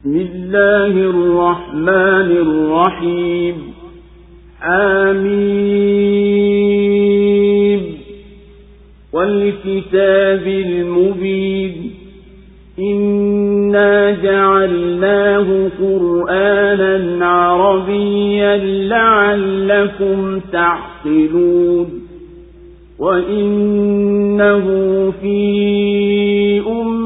بسم الله الرحمن الرحيم. حميم والكتاب المبين. إنا جعلناه قرآنا عربيا لعلكم تعقلون. وإنه في أم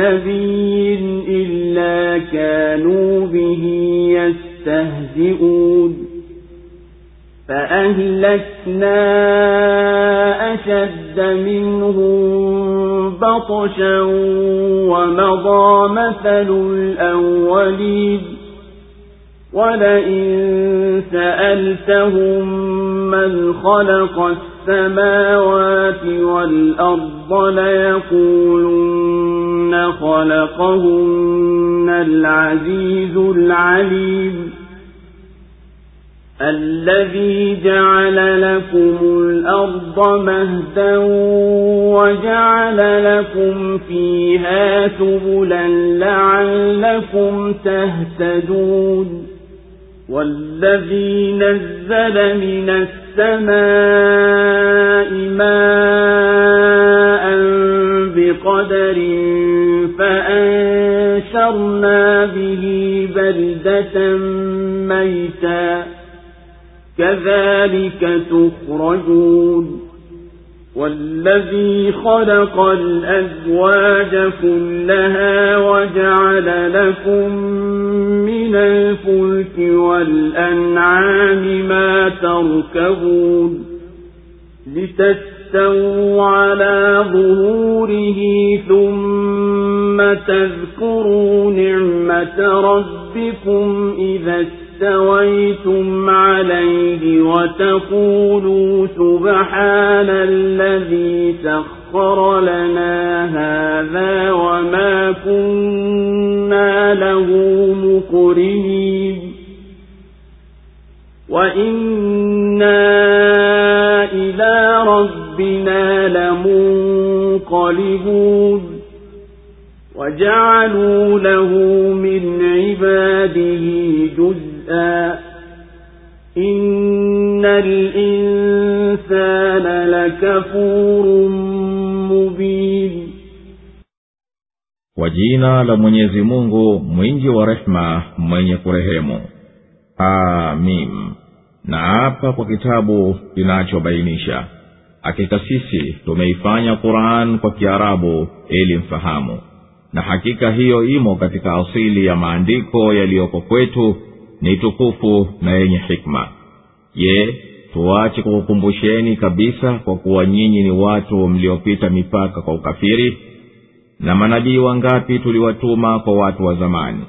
نبي إلا كانوا به يستهزئون. فأهلكنا أشد منهم بطشا ومضى مثل الأولين. ولئن سألتهم من خلق السماوات والأرض ليقولن خلقهن العزيز العليم الذي جعل لكم الأرض مهدا وجعل لكم فيها سبلا لعلكم تهتدون والذي نزل من السماء ماء بقدر فأنشرنا به بلدة ميتا. كذلك تخرجون. والذي خلق الأزواج كلها وجعل لكم من الفلك والأنعام ما تركبون. لتستووا على ظهوره ثم تذكروا نعمة ربكم إذا استويتم عليه وتقولوا سبحان الذي سخر لنا هذا وما كنا له مقرنين. وإنا إلى ربنا لمنقلبون وجعلوا له من عباده جزءا إن الإنسان لكفور مبين kwa jina la mwenyezi mungu mwingi wa rehema mwenye kurehemu amim na hapa kwa kitabu kinachobainisha hakika sisi tumeifanya quran kwa kiarabu ili mfahamu. Na hakika hiyo imo katika asili ya maandiko yaliyoko kwetu ni tukufu na yenye hikma. Je tuache kukukumbusheni kabisa kwa kuwa nyinyi ni watu mliopita mipaka kwa ukafiri? Na manabii wangapi tuliwatuma kwa watu wa zamani?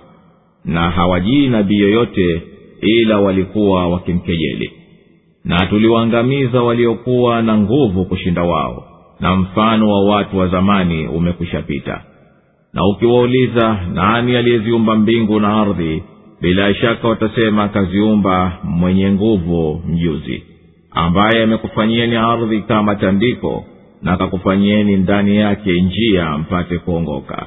Na hawajii nabii yoyote ila walikuwa wakimkejeli na tuliwaangamiza waliokuwa na nguvu kushinda wao na mfano wa watu wa zamani umekwishapita na ukiwauliza nani aliyeziumba mbingu na ardhi? Bila shaka watasema kaziumba mwenye nguvu mjuzi ambaye amekufanyieni ardhi kama tandiko na akakufanyieni ndani yake njia mpate kuongoka.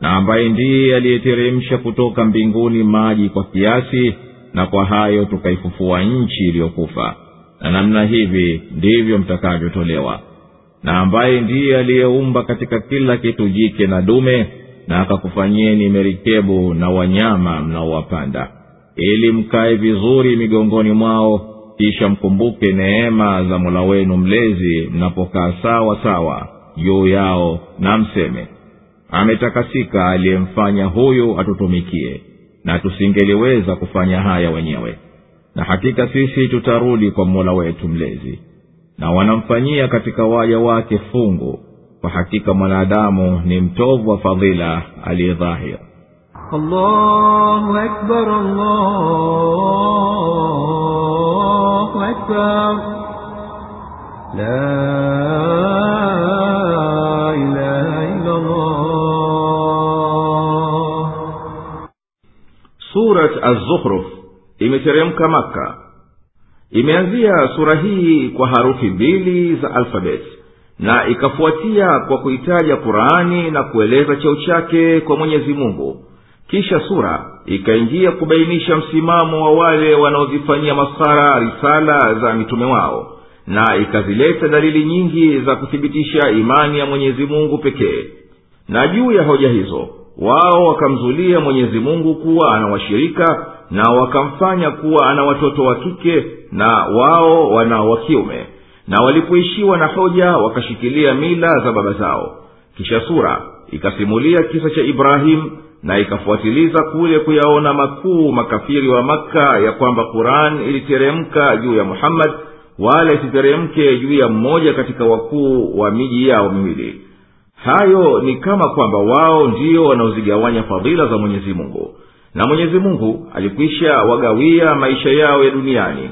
Na ambaye ndiye aliyeteremsha kutoka mbinguni maji kwa kiasi na kwa hayo tukaifufua nchi iliyokufa na namna hivi ndivyo mtakavyotolewa. Na ambaye ndiye aliyeumba katika kila kitu jike na dume na akakufanyeni merikebu na wanyama mnaowapanda. Ili mkae vizuri migongoni mwao kisha mkumbuke neema za mola wenu mlezi mnapokaa sawa sawa juu yao na mseme ametakasika aliyemfanya huyu atutumikie na tusingeliweza kufanya haya wenyewe na hakika sisi tutarudi kwa mola wetu mlezi na wanamfanyia katika waja wake fungu. Kwa hakika mwanadamu ni mtovu wa fadhila aliye dhahir surat az-zukhruf imeteremka maka imeanzia sura hii kwa harufi mbili za alfabeti na ikafuatia kwa kuitaja qurani na kueleza cheo chake kwa mwenyezi mungu. Kisha sura ikaingia kubainisha msimamo wa wale wanaozifanyia masara risala za mitume wao na ikazileta dalili nyingi za kuthibitisha imani ya mwenyezi mungu pekee. Na juu ya hoja hizo wao wakamzulia mwenyezi mungu kuwa ana washirika na wakamfanya kuwa ana watoto wa kike na wao wana wa kiume. Na walipoishiwa na hoja wakashikilia mila za baba zao. Kisha sura ikasimulia kisa cha ibrahimu na ikafuatiliza kule kuyaona makuu makafiri wa makka ya kwamba quran iliteremka juu ya muhammadi wala isiteremke juu ya mmoja katika wakuu wa miji yao miwili. Hayo ni kama kwamba wao ndio wanaozigawanya fadhila za mwenyezi mungu na mwenyezi mungu alikwisha wagawia maisha yao ya duniani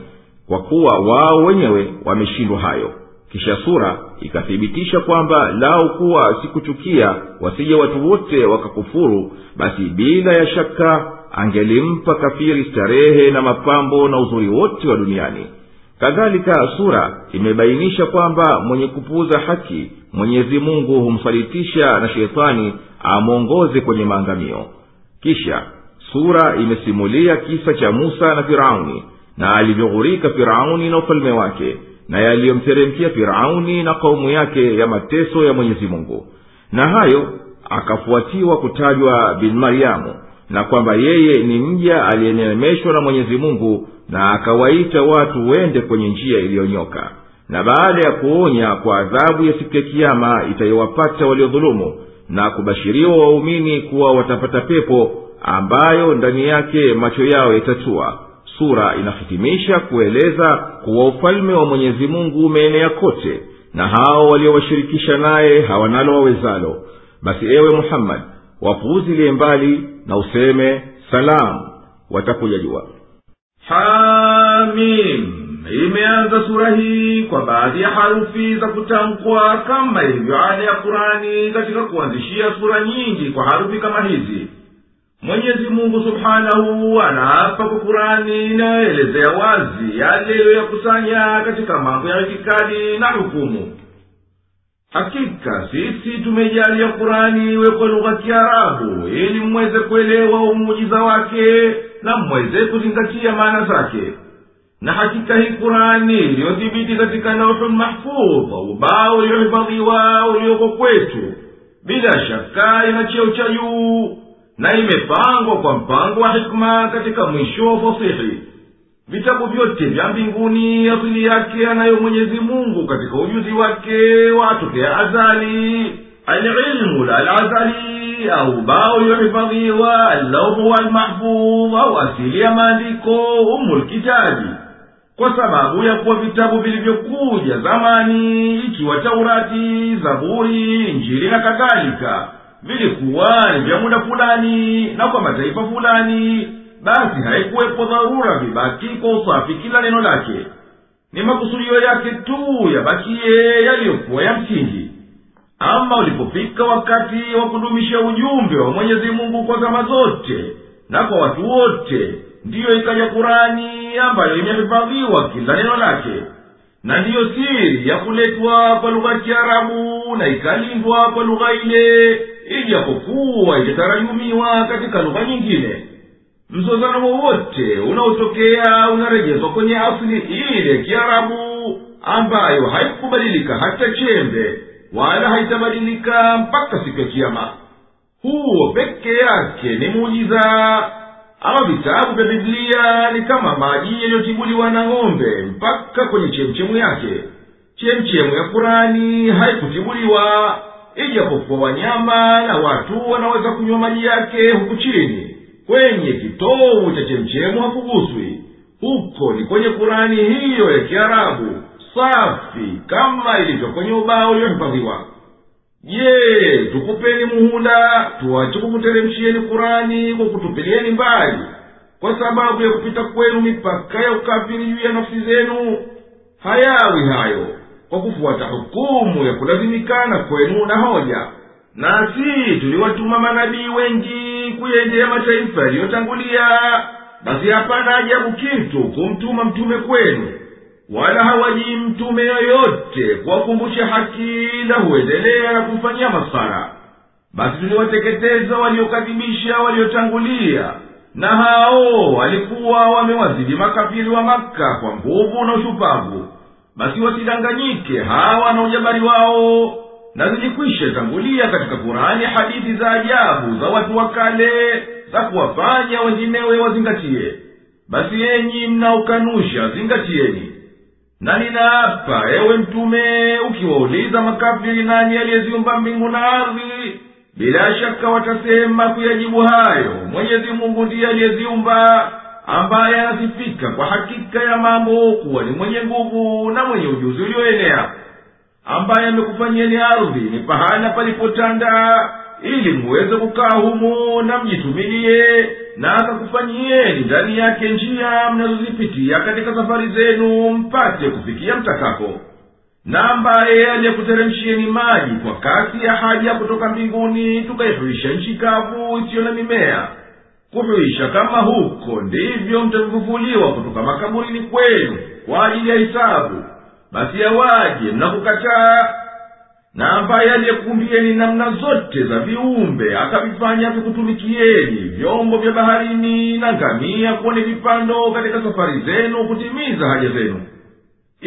kwa kuwa wao wenyewe wameshindwa hayo. Kisha sura ikathibitisha kwamba lau kuwa sikuchukia wasije watu wote wakakufuru basi bila ya shaka angelimpa kafiri starehe na mapambo na uzuri wote wa duniani. Kadhalika sura imebainisha kwamba mwenye kupuuza haki mwenyezi mungu humsalitisha na sheitani amwongoze kwenye maangamio. Kisha sura imesimulia kisa cha musa na firauni na alivyoghurika firauni na ufalme wake na yaliyomteremkia firauni na kaumu yake ya mateso ya mwenyezi mungu. Na hayo akafuatiwa kutajwa bin maryamu na kwamba yeye ni mja aliyeneemeshwa na mwenyezi mungu na akawaita watu wende kwenye njia iliyonyoka. Na baada ya kuonya kwa adhabu ya siku ya kiama itayowapata waliodhulumu na kubashiriwa waumini kuwa watapata pepo ambayo ndani yake macho yao yatatua. Sura inahitimisha kueleza kuwa ufalme wa mwenyezi mungu umeenea kote na hao waliowashirikisha naye hawanalo wawezalo. Basi ewe muhammadi wapuuzilie mbali na useme salamu. Watakuja jua. Hamim. Imeanza sura hii kwa baadhi ya harufi za kutamkwa kama ilivyo ada ya kurani katika kuanzishia sura nyingi kwa harufi kama hizi mwenyezi mungu subhanahu anaapa kwa kurani inayoelezea wazi yale iliyoyakusanya katika mambo ya itikadi na hukumu. Hakika sisi tumejalia kurani iwe kwa lugha kiarabu ili mweze kuelewa umujiza wake na mweze kuzingatia maana zake. Na hakika hii kurani iliyothibiti katika lauhul mahfudh ubao uliohifadhiwa ulioko kwetu bila shaka ina cheo cha juu na imepangwa kwa mpango wa hikma katika mwisho fasihi. Vitabu vyote vya mbinguni asili yake anayo mwenyezi mungu katika ujuzi wake watokea azali alilmu la alazali au bao yuhifadhiwa allaumu walmahfudh au asili ya maandiko umulkitabi kwa sababu ya kuwa vitabu vilivyokuja zamani ikiwa taurati zaburi injili na kadhalika vilikuwa ni vya muda fulani na kwa mataifa fulani basi haikuwepo dharura vibaki kwa usafi kila neno lake. Ni makusudio yake tu yabakiye yaliyokuwa ya msingi. Ama ulipofika wakati wa kudumisha ujumbe wa mwenyezi mungu kwa zama zote na kwa watu wote ndiyo ikaja kurani ambayo imehifadhiwa kila neno lake. Na ndiyo siri ya kuletwa kwa lugha ya kiarabu na ikalindwa kwa lugha ile ijapokuwa itatarajumiwa katika lugha nyingine mzozano wowote unaotokea unarejezwa kwenye asili ile kiarabu ambayo haikubadilika hata chembe wala haitabadilika mpaka siku ya kiama huo peke yake ni muujiza ama vitabu vya biblia ni kama maji yaliyotibuliwa na ng'ombe mpaka kwenye chemchemu yake. Chemchemu ya kurani haikutibuliwa ijapokuwa wanyama na watu wanaweza kunywa maji yake huku chini kwenye kitovu cha chemchemu hakuguswi. Huko ni kwenye kurani hiyo ya kiarabu safi kama ilivyo kwenye ubao uliohifadhiwa. Je tukupeni muhula tuache kukuteremshieni kurani kwa kutupilieni mbali kwa sababu ya kupita kwenu mipaka ya ukafiri juu ya nafsi zenu? Hayawi hayo kwa kufuata hukumu ya kulazimikana kwenu na hoja. Nasi tuliwatuma manabii wengi kuyendea mataifa yaliyotangulia. Basi hapana ajabu kitu kumtuma mtume kwenu wala hawajii mtume yoyote kuwakumbusha haki ila huendelea na kumfanyia masara basi tuliwateketeza waliokadhibisha waliotangulia na hao walikuwa wamewazidi makafiri wa maka kwa nguvu na ushupavu basi wasidanganyike hawa na ujabari wao na zilikwisha tangulia katika kurani hadithi za ajabu za watu wa kale za kuwafanya wenginewe wazingatiye basi enyi mnaokanusha zingatieni. Na ninaapa ewe mtume ukiwauliza makafiri nani aliyeziumba mbingu na ardhi bila shaka watasema kuyajibu hayo. Mwenyezi mungu ndiye aliyeziumba ambaye anasifika kwa hakika ya mambo kuwa ni mwenye nguvu na mwenye ujuzi ulioenea ambaye amekufanyeni ardhi ni pahala palipotanda ili muweze kukaa humo na mjitumilie na akakufanyieni ndani yake njia mnazozipitia katika safari zenu mpate kufikia mtakako. Na ambaye aliyekuteremshieni maji kwa kasi ya haja kutoka mbinguni tukaihuisha nchi kavu isiyo na mimea kuhuisha kama huko ndivyo mtavifufuliwa kutoka makaburini kwenu kwa ajili ya hisabu basi yawaje mnakukataa na ambaye aliyekuumbieni namna zote za viumbe akavifanya vikutumikieni vyombo vya baharini na ngamia kuwa vipando katika safari zenu kutimiza haja zenu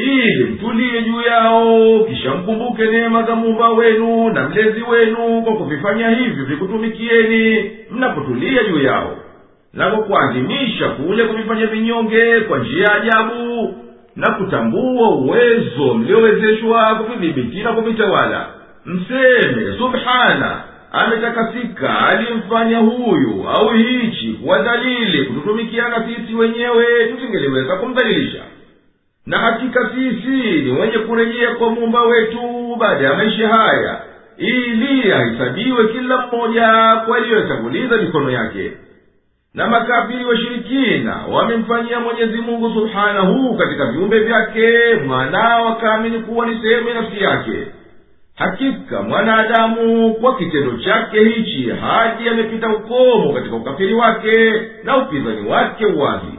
ili mtuliye juu yao kisha mkumbuke neema za muumba wenu na mlezi wenu kwa kuvifanya hivyo vikutumikieni mnapotulia juu yao na kwa kuadhimisha kule kuvifanya vinyonge kwa njia ya ajabu na kutambua uwezo mliowezeshwa kuvidhibiti na kuvitawala. Mseme subhana ametakasika alimfanya huyu au hichi kuwa dhalili kututumikiana sisi wenyewe tusingeliweza kumdhalilisha na hakika sisi ni wenye kurejea kwa muumba wetu baada ya maisha haya ili ahesabiwe kila mmoja kwa aliyoyatanguliza mikono yake. Na makafiri washirikina wamemfanyia mwenyezi mungu subhanahu katika viumbe vyake mwanao akaamini kuwa ni sehemu ya nafsi yake. Hakika mwanadamu kwa kitendo chake hichi hadi amepita ukomo katika ukafiri wake na upinzani wake uwazi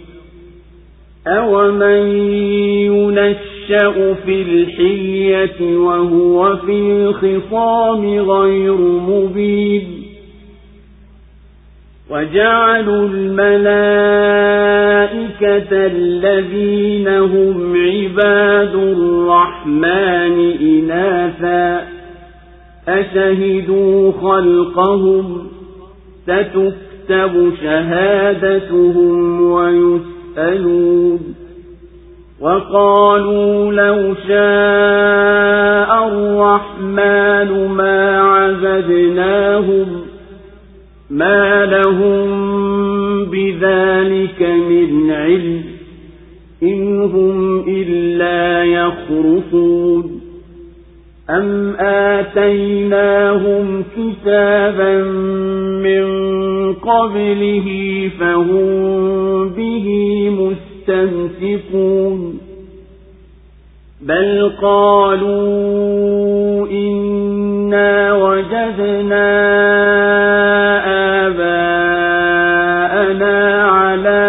أومن ينشأ في الحلية وهو في الخصام غير مبين وجعلوا الملائكة الذين هم عباد الرحمن إناثا أشهدوا خلقهم ستكتب شهادتهم ويسر يسألون وقالوا لو شاء الرحمن ما عبدناهم ما لهم بذلك من علم إن هم إلا يخرصون أم آتيناهم كتابا من قبله فهم به مستمسكون بل قالوا إنا وجدنا آباءنا على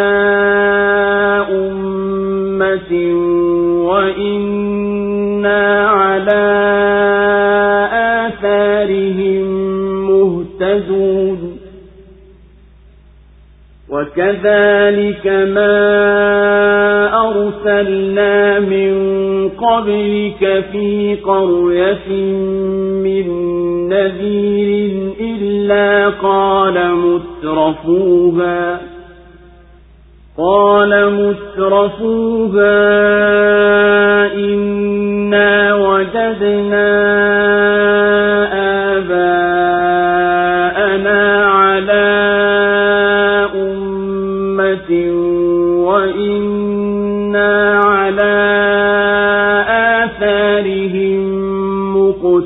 مهتدون وكذلك ما أرسلنا من قبلك في قرية من نذير إلا قال مترفوها قال مترفوها إنا وجدنا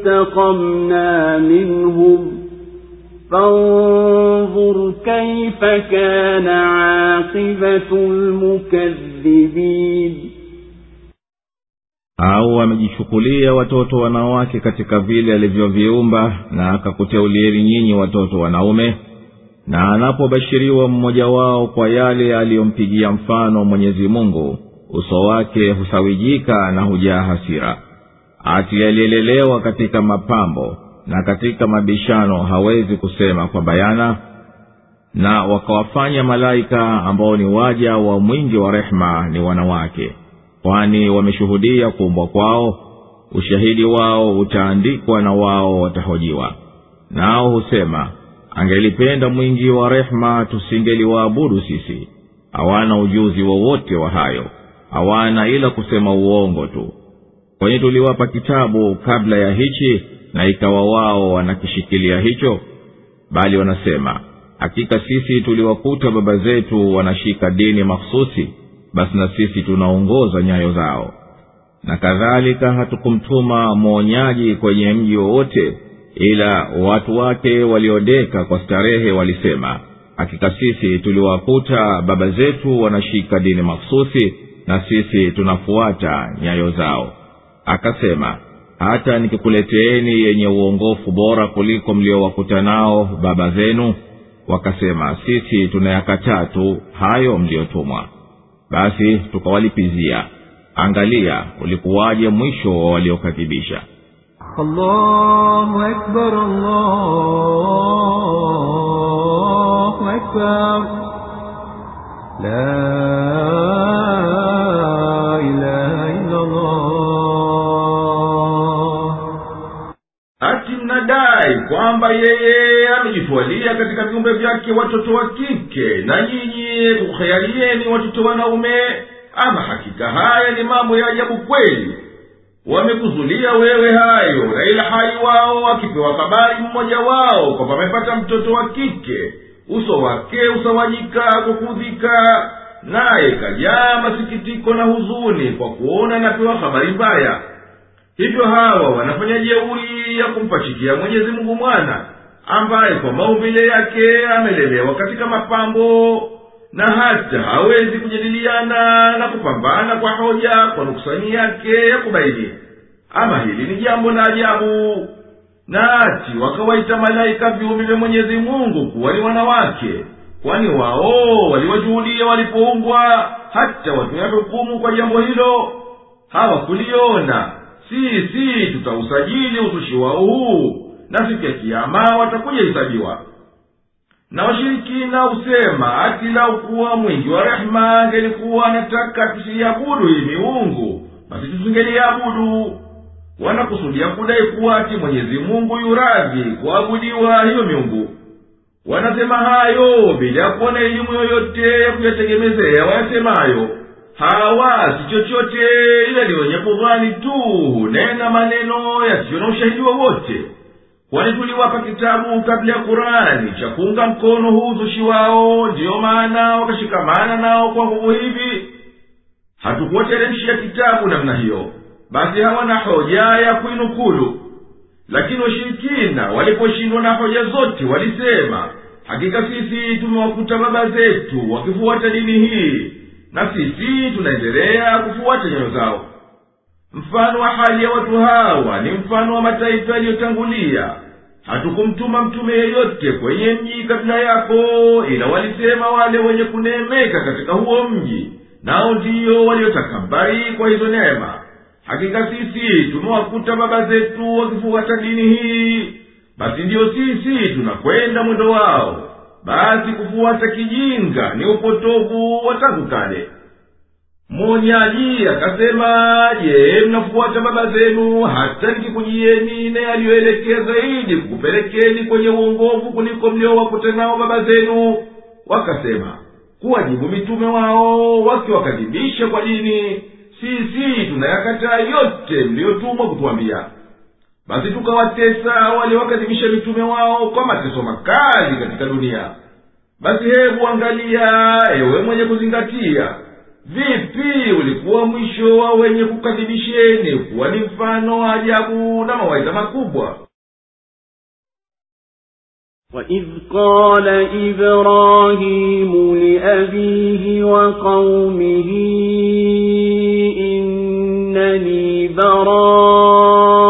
فانتقمنا منهم فانظر كيف كان عاقبة المكذبين au amejichukulia watoto wanawake katika vile alivyoviumba na akakuteulieni nyinyi watoto wanaume na anapobashiriwa mmoja wao kwa yale aliyompigia mfano mwenyezi mungu uso wake husawijika na hujaa hasira ati aliyelelewa katika mapambo na katika mabishano hawezi kusema kwa bayana na wakawafanya malaika ambao ni waja wa mwingi wa rehema ni wanawake kwani wameshuhudia kuumbwa kwao ushahidi wao utaandikwa na wao watahojiwa. Nao husema angelipenda mwingi wa rehema tusingeliwaabudu sisi. Hawana ujuzi wowote wa, wa hayo. Hawana ila kusema uongo tu kwani tuliwapa kitabu kabla ya hichi na ikawa wao wanakishikilia hicho. Bali wanasema hakika sisi tuliwakuta baba zetu wanashika dini makhususi basi na sisi tunaongoza nyayo zao. Na kadhalika hatukumtuma mwonyaji kwenye mji wowote ila watu wake waliodeka kwa starehe walisema hakika sisi tuliwakuta baba zetu wanashika dini makhususi na sisi tunafuata nyayo zao akasema hata nikikuleteeni yenye uongofu bora kuliko mliowakuta nao baba zenu. Wakasema sisi tunayakataa tu hayo mliyotumwa basi tukawalipizia angalia ulikuwaje mwisho wa waliokadhibisha. La mnadai kwamba yeye amejitwalia katika viumbe vyake watoto wa kike na nyinyi kukhayalieni watoto wanaume ama hakika haya ni mambo ya ajabu kweli. Wamekuzulia wewe hayo na ila hai wao akipewa habari mmoja wao kwamba amepata mtoto wa kike. Uso wake usawanyika kukudhika naye kajaa masikitiko na huzuni kwa kuona anapewa habari mbaya hivyo hawa wanafanya jeuri ya kumpachikia mwenyezi mungu mwana ambaye kwa maumbile yake amelelewa katika mapambo na hata hawezi kujadiliana na kupambana kwa hoja kwa nukusani yake ya kubaini. Ama hili ni jambo la ajabu na ati wakawaita malaika viumbe vya mwenyezi mungu kuwa ni wanawake kwani wao waliwajuhudia walipoumbwa hata watumia hukumu kwa jambo hilo. Hawakuliona sisi tutausajili uzushi wao huu. Na siku ya kiama watakuja hisabiwa na washirikina husema ati lau kuwa mwingi wa rehema angelikuwa anataka tusiiabudu hii miungu basi tusingeliabudu. Wanakusudia kudai kuwa ati mwenyezi mungu yuradhi kuabudiwa hiyo miungu. Wanasema hayo bila ya kuwa elimu yoyote ya kuyategemezea wayasemayo hawa si chochote ila ni wenye kudhani tu. Hunena maneno yasiyo na ushahidi wowote. Kwani tuliwapa kitabu kabla ya kurani cha kuunga mkono huu uzushi wao ndiyo maana wakashikamana nao kwa nguvu hivi. Hatukuwateremshia kitabu namna hiyo. Basi hawana hoja ya kuinukulu. Lakini washirikina waliposhindwa na hoja zote walisema hakika sisi tumewakuta baba zetu wakifuata dini hii na sisi tunaendelea kufuata nyayo zao. Mfano wa hali ya watu hawa ni mfano wa mataifa yaliyotangulia. Hatukumtuma mtume yeyote kwenye mji kabila yako ila walisema wale wenye kuneemeka katika huo mji nao ndiyo waliotakabari kwa hizo neema. Hakika sisi tumewakuta baba zetu wakifuata dini hii basi ndiyo sisi tunakwenda mwendo wao basi kufuata kijinga ni upotovu wa tangu kale. Monyaji akasema je mnafuata baba zenu? Hata nikikujieni ne aliyoelekea zaidi kukupelekeni kwenye uongovu kuliko mliowakuta nao baba zenu. Wakasema kuwajibu mitume wao wakiwakadhibisha kwa dini sisi tunayakataa yote mliyotumwa kutuambia basi tukawatesa waliowakadhibisha mitume wao kwa mateso makali katika dunia basi hebu angalia ewe mwenye kuzingatia vipi ulikuwa mwisho wa wenye kukadhibisheni kuwa ni mfano wa ajabu na mawaidha makubwa وإذ قال إبراهيم لأبيه وقومه إنني براء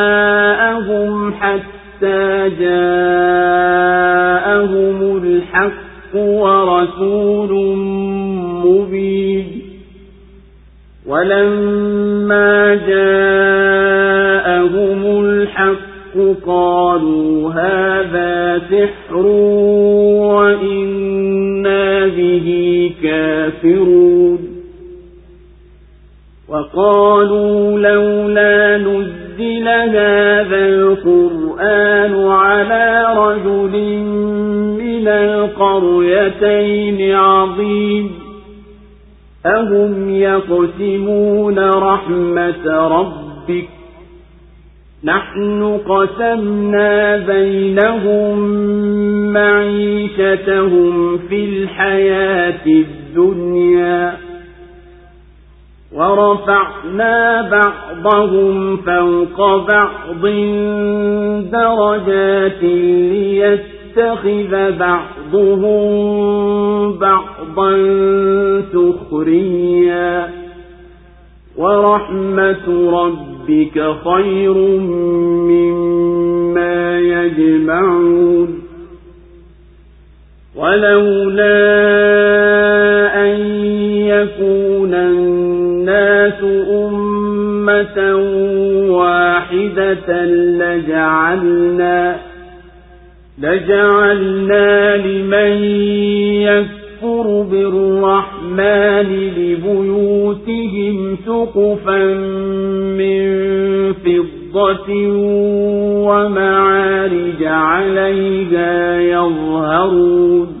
حتى جاءهم الحق ورسول مبين ولما جاءهم الحق قالوا هذا سحر وإنا به كافرون وقالوا لولا نزل هذا القرآن على رجل من القريتين عظيم أهم يقسمون رحمة ربك نحن قسمنا بينهم معيشتهم في الحياة الدنيا ورفعنا بعضهم فوق بعض درجات ليتخذ بعضهم بعضا سخريا. ورحمة ربك خير مما يجمعون. ولولا أن يكون الناس أمة واحدة لجعلنا لجعلنا لمن يكفر بالرحمن لبيوتهم سقفا من فضة ومعارج عليها يظهرون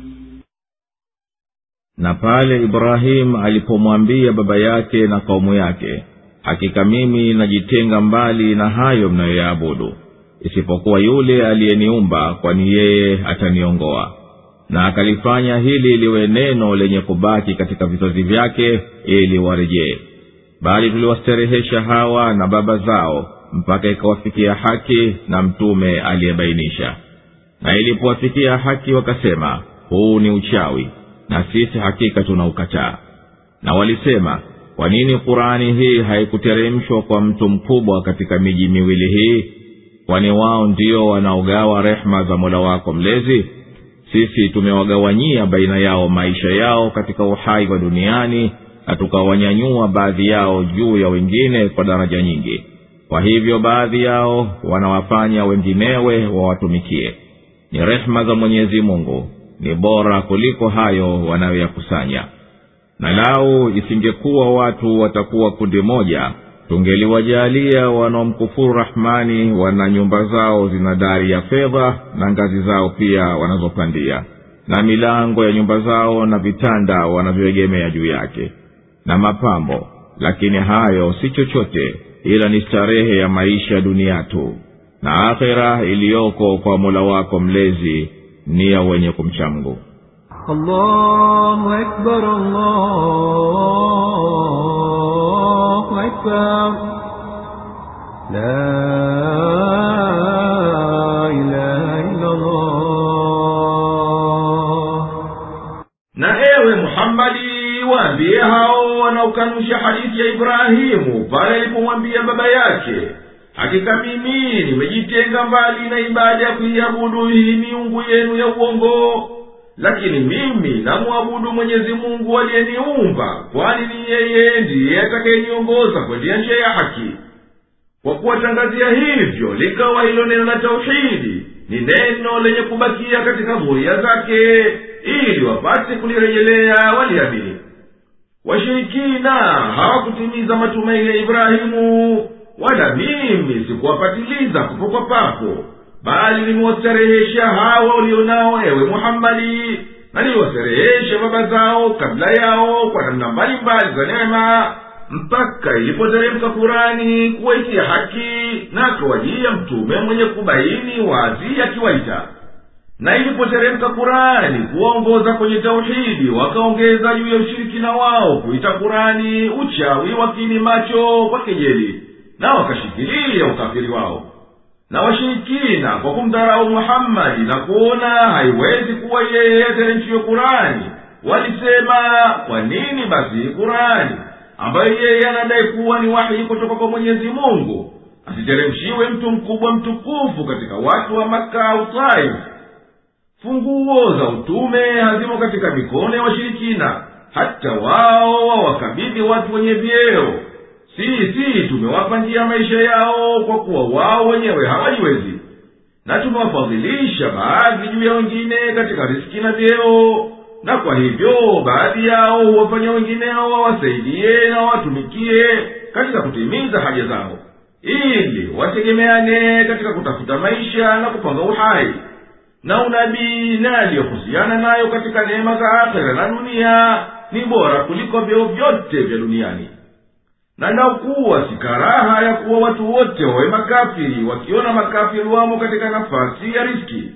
Na pale ibrahimu alipomwambia baba yake na kaumu yake hakika mimi najitenga mbali na hayo mnayoyaabudu isipokuwa yule aliyeniumba kwani yeye ataniongoa. Na akalifanya hili liwe neno lenye kubaki katika vizazi vyake ili warejee. Bali tuliwasterehesha hawa na baba zao mpaka ikawafikia haki na mtume aliyebainisha. Na ilipowafikia haki wakasema huu ni uchawi na sisi hakika tunaukataa. Na walisema kwa nini qurani hii haikuteremshwa kwa mtu mkubwa katika miji miwili hii? Kwani wao ndio wanaogawa rehema za mola wako mlezi? Sisi tumewagawanyia baina yao maisha yao katika uhai wa duniani na tukawanyanyua baadhi yao juu ya wengine kwa daraja nyingi. Kwa hivyo baadhi yao wanawafanya wenginewe wawatumikie. Ni rehema za mwenyezi mungu ni bora kuliko hayo wanayoyakusanya. Na lau isingekuwa watu watakuwa kundi moja tungeliwajalia wanaomkufuru rahmani wana nyumba zao zina dari ya fedha na ngazi zao pia wanazopandia. Na milango ya nyumba zao na vitanda wanavyoegemea juu yake. Na mapambo. Lakini hayo si chochote ila ni starehe ya maisha dunia tu. Na akhera iliyoko kwa mola wako mlezi ni ya wenye kumcha الله أكبر الله أكبر لا إله إلا الله na ewe muhammadi waambie hao wanaokanusha hadithi ya ibrahimu pale alipomwambia baba yake hakika mimi nimejitenga mbali na ibada ya kuiabudu hii miungu yenu ya uongo. Lakini mimi namwabudu mwenyezi mungu aliyeniumba kwani ni yeye ndiye atakayeniongoza kwendea njia ya haki. Kwa kuwatangazia hivyo likawa hilo neno la tauhidi. Ni neno lenye kubakia katika dhuria zake ili wapate kulirejelea waliamini. Washirikina hawakutimiza matumaini ya ibrahimu wala mimi sikuwapatiliza kupo kwa papo bali nimewastarehesha hawa ulionao ewe muhammadi na baba zao kabla yao kwa namna mbalimbali za neema mpaka ilipoteremka kurani kuwaitia haki na akawajia mtume mwenye kubaini wazi akiwaita. Na ilipoteremka kurani kuwaongoza kwenye tauhidi wakaongeza juu ya ushirikina wao kuita kurani uchawi wakini macho kwa kejeli na wakashikilia ukafiri wao. Na washirikina kwa kumdharau muhammadi na kuona haiwezi kuwa yeye ateremshiwe kurani walisema kwa nini basi kurani ambayo yeye anadai kuwa ni wahi kutoka kwa mwenyezi mungu asiteremshiwe mtu mkubwa mtukufu katika watu wa maka au taif? Funguo za utume hazimo katika mikono ya washirikina hata wao wawakabidhi watu wenye vyeo sisi tumewapa njia maisha yao kwa kuwa wao wenyewe hawajiwezi. Na tumewafadhilisha baadhi juu ya wengine katika riski na vyeo na kwa hivyo baadhi yao huwafanya wengineo wawasaidie na wawatumikie katika kutimiza haja zao ili wategemeane katika kutafuta maisha na kupanga uhai na unabii na aliyohusiana nayo katika neema za akhera na dunia ni bora kuliko vyeo vyote vya duniani na nakuwa si karaha ya kuwa watu wote wawe makafiri wakiona makafiri wamo katika nafasi ya riski.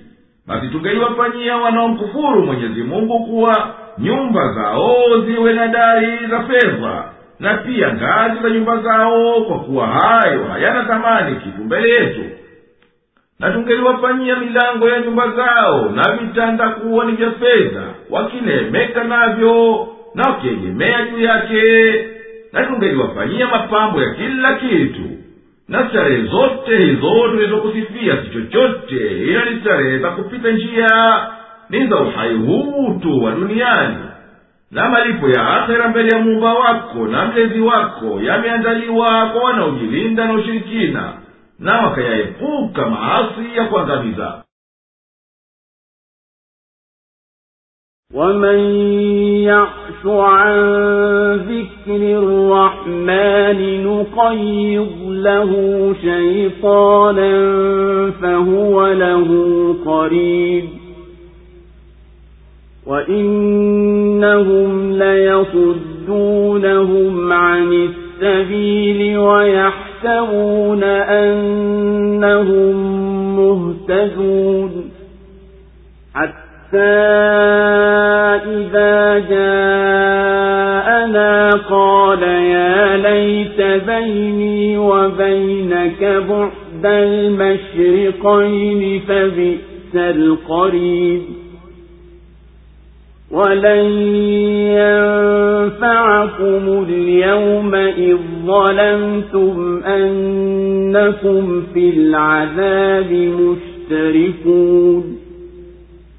Basi tungeliwafanyia wanaomkufuru mwenyezi mungu kuwa nyumba zao ziwe na dari za fedha na pia ngazi za nyumba zao kwa kuwa hayo hayana thamani kitu mbele yetu. Na tungeliwafanyia milango ya nyumba zao na vitanda kuwa ni vya fedha wakinemeka navyo na wakiegemea juu yake na tungeliwafanyia mapambo ya kila kitu. Na starehe zote hizo tulizokusifia si chochote ila ni starehe za kupita njia. Ni za uhai huu tu wa duniani. Na malipo ya akhera mbele ya muumba wako na mlezi wako yameandaliwa kwa wanaojilinda na ushirikina na wakayaepuka maasi ya kuangamiza ومن يعش عن ذكر الرحمن نقيض له شيطانا فهو له قريب وإنهم ليصدونهم عن السبيل ويحسبون أنهم مهتدون إذا جاءنا قال يا ليت بيني وبينك بعد المشرقين فبئس القريب ولن ينفعكم اليوم إذ ظلمتم أنكم في العذاب مشتركون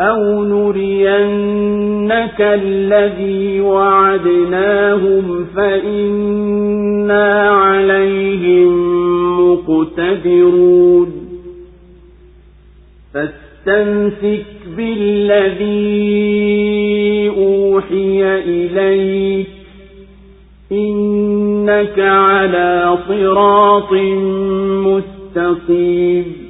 أو نرينك الذي وعدناهم فإنا عليهم مقتدرون فاستمسك بالذي أوحي إليك إنك على صراط مستقيم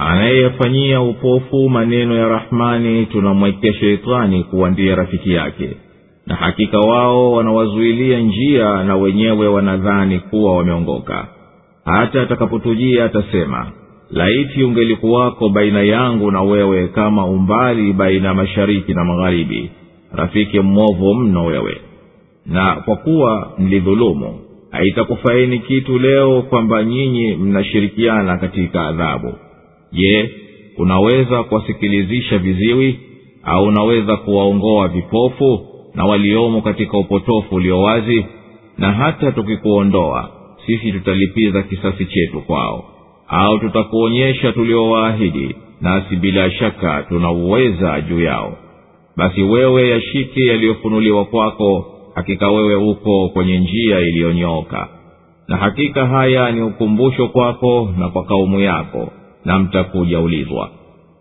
anayeyafanyia upofu maneno ya rahmani tunamwekea sheitani kuwa ndiye rafiki yake. Na hakika wao wanawazuilia njia na wenyewe wanadhani kuwa wameongoka. Hata atakapotujia atasema laiti ungelikuwako baina yangu na wewe kama umbali baina ya mashariki na magharibi rafiki mwovu mno wewe. Na kwa kuwa mlidhulumu haitakufaini kitu leo kwamba nyinyi mnashirikiana katika adhabu je unaweza kuwasikilizisha viziwi? Au unaweza kuwaongoa vipofu na waliomo katika upotofu ulio wazi? Na hata tukikuondoa sisi tutalipiza kisasi chetu kwao. Au tutakuonyesha tuliowaahidi nasi bila shaka tunauweza juu yao. Basi wewe yashike yaliyofunuliwa kwako hakika wewe uko kwenye njia iliyonyooka. Na hakika haya ni ukumbusho kwako na kwa kaumu yako na mtakuja ulizwa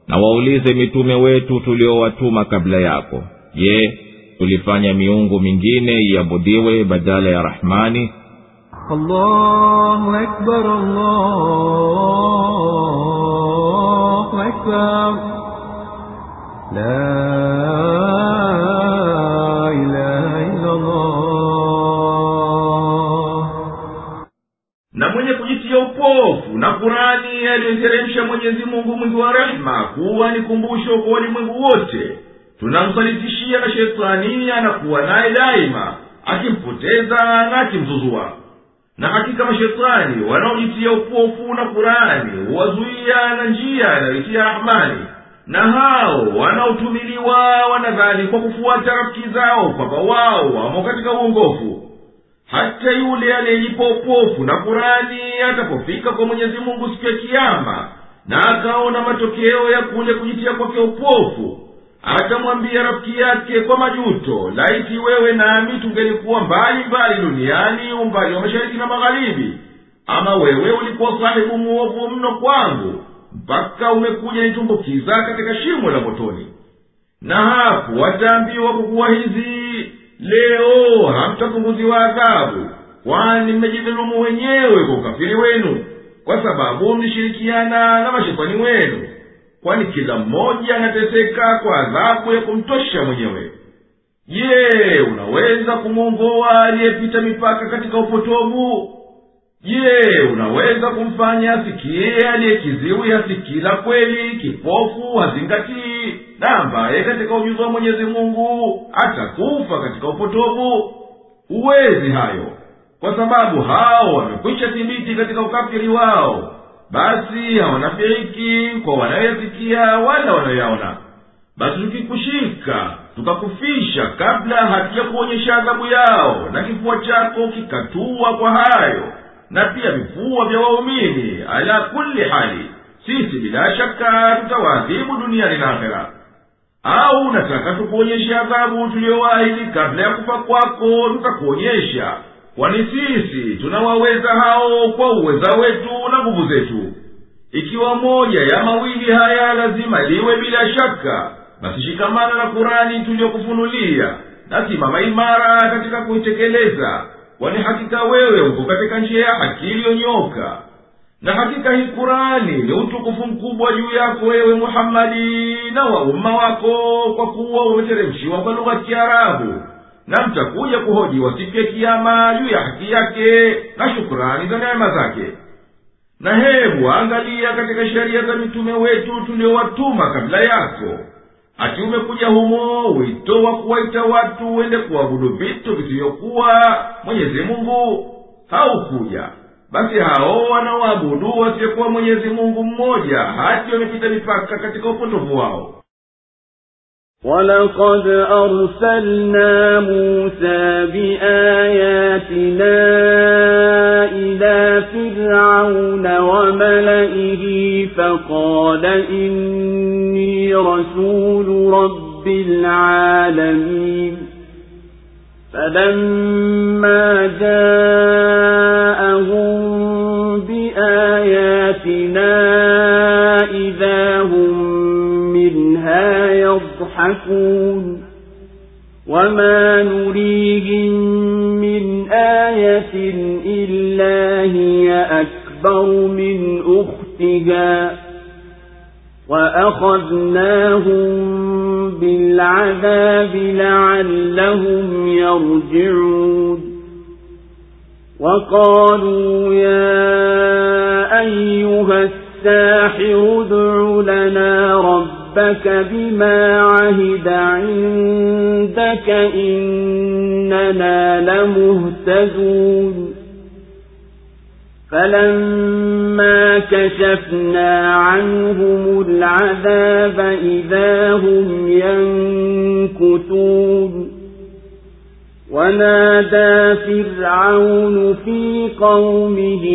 na waulize mitume wetu tuliowatuma kabla yako. Je tulifanya miungu mingine iabudiwe badala ya rahmani? Allahu akbar, allahu akbar. Mwenyezi mungu mwingi wa rehema kuwa ni kumbusho kwa walimwengu wote. Tunamsalitishia na shetani anakuwa naye daima akimpoteza na akimzuzua. Na hakika mashetani wanaojitia upofu na kurani huwazuia na njia anayoitia rahmani. Na hao wanaotumiliwa wanadhani kwa kufuata rafiki zao kwamba wao wamo katika uongofu. Hata yule aliyejipa upofu na kurani atapofika kwa mwenyezi mungu siku ya kiama na akaona matokeo ya kule kujitia kwake upofu. Akamwambia rafiki yake kwa majuto laiti wewe nami tungelikuwa mbali mbali duniani umbali wa mashariki na magharibi. Ama wewe ulikuwa sahibu muovu mno kwangu mpaka umekuja nitumbukiza katika shimo la motoni. Na hapo wataambiwa kwa kuwa hizi leo hamtapunguziwa adhabu kwani mmejidhulumu wenyewe kwa ukafiri wenu kwa sababu mlishirikiana na mashetani wenu kwani kila mmoja anateseka kwa adhabu ya kumtosha mwenyewe. Je unaweza kumwongoa aliyepita mipaka katika upotovu? Je unaweza kumfanya asikie aliyekiziwi hasikii la kweli kipofu hazingatii na ambaye katika ujuzi wa mwenyezi mungu atakufa katika upotovu? Huwezi hayo kwa sababu hao wamekwisha thibiti katika ukafiri wao basi hawanafiriki kwa wanayoyasikia wala wanayoyaona. Basi tukikushika tukakufisha kabla hatujakuonyesha adhabu yao na kifua chako kikatua kwa hayo na pia vifua vya waumini. Ala kulli hali sisi bila shaka tutawaadhibu duniani na akhera. Au nataka tukuonyeshe adhabu tuliyowaahidi kabla ya kufa kwako tutakuonyesha kwani sisi tunawaweza hao kwa uweza wetu na nguvu zetu. Ikiwa moja ya mawili haya lazima liwe bila shaka basi shikamana na kurani tuliyokufunulia na simama imara katika kuitekeleza. Kwani hakika wewe uko katika njia ya haki iliyonyoka na hakika hii kurani ni utukufu mkubwa juu yako wewe muhammadi na wa umma wako kwa kuwa umeteremshiwa kwa lugha kiarabu na mtakuja kuhoji siku kiama juu ya haki yake na shukurani za neema zake. Na hebu angalia katika sheria za mitume wetu tuliowatuma kabla yako. Ati umekuja humo wito wa kuwaita watu wende kuabudu vitu visivyokuwa mwenyezi mungu? Haukuja. Basi hao wanaoabudu wasiyekuwa mwenyezi mungu mmoja hati wamepita mipaka katika upotovu wao ولقد أرسلنا موسى بآياتنا إلى فرعون وملئه فقال إني رسول رب العالمين فلما جاءهم بآياتنا يضحكون وما نريهم من آية إلا هي أكبر من أختها وأخذناهم بالعذاب لعلهم يرجعون وقالوا يا أيها الساحر ادع لنا ربك بما عهد عندك إننا لمهتدون. فلما كشفنا عنهم العذاب إذا هم ينكثون ونادى فرعون في قومه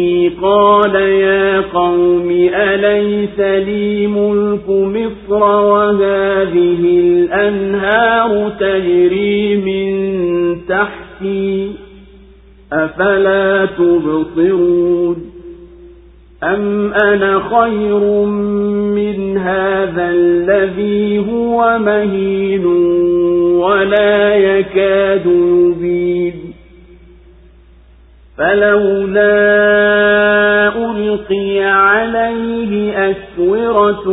قال يا قوم أليس لي ملك مصر وهذه الأنهار تجري من تحتي أفلا تبصرون أم أنا خير من هذا الذي هو مهين ولا يكاد يبيد فلولا ألقي عليه أسورة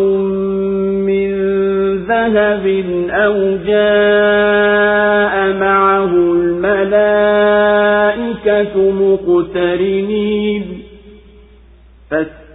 من ذهب أو جاء معه الملائكة مقترنين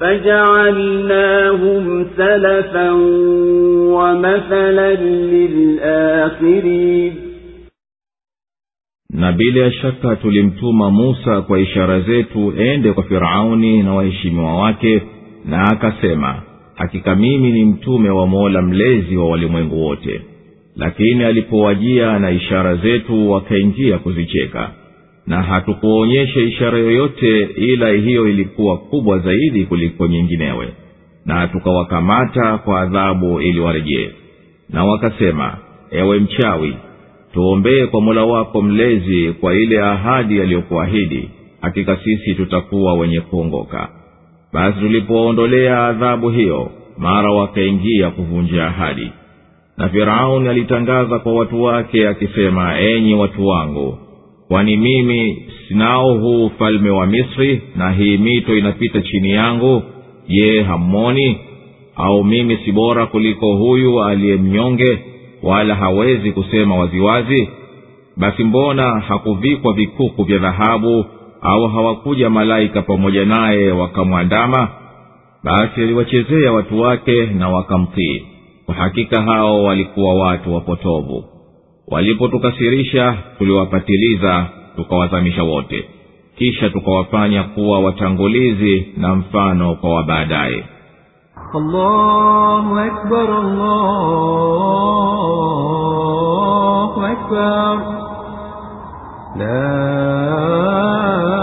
فجعلناهم سلفا ومثلا للآخرين na bila shaka tulimtuma musa kwa ishara zetu ende kwa firauni na waheshimiwa wake na akasema hakika mimi ni mtume wa mola mlezi wa walimwengu wote lakini alipowajia na ishara zetu wakaingia kuzicheka na hatukuonyesha ishara yoyote ila hiyo ilikuwa kubwa zaidi kuliko nyinginewe. Na tukawakamata kwa adhabu ili warejee. Na wakasema ewe mchawi tuombee kwa mola wako mlezi kwa ile ahadi aliyokuahidi. Hakika sisi tutakuwa wenye kuongoka. Basi tulipoondolea adhabu hiyo mara wakaingia kuvunja ahadi. Na firauni alitangaza kwa watu wake akisema enyi watu wangu kwani mimi sinao huu ufalme wa misri na hii mito inapita chini yangu. Je hammoni au mimi si bora kuliko huyu aliye mnyonge wala hawezi kusema waziwazi? Basi mbona hakuvikwa vikuku vya dhahabu au hawakuja malaika pamoja naye wakamwandama? Basi aliwachezea watu wake na wakamtii. Kwa hakika hao walikuwa watu wapotovu walipotukasirisha tuliwapatiliza tukawazamisha wote kisha tukawafanya kuwa watangulizi na mfano kwa wabaadaye allahu. La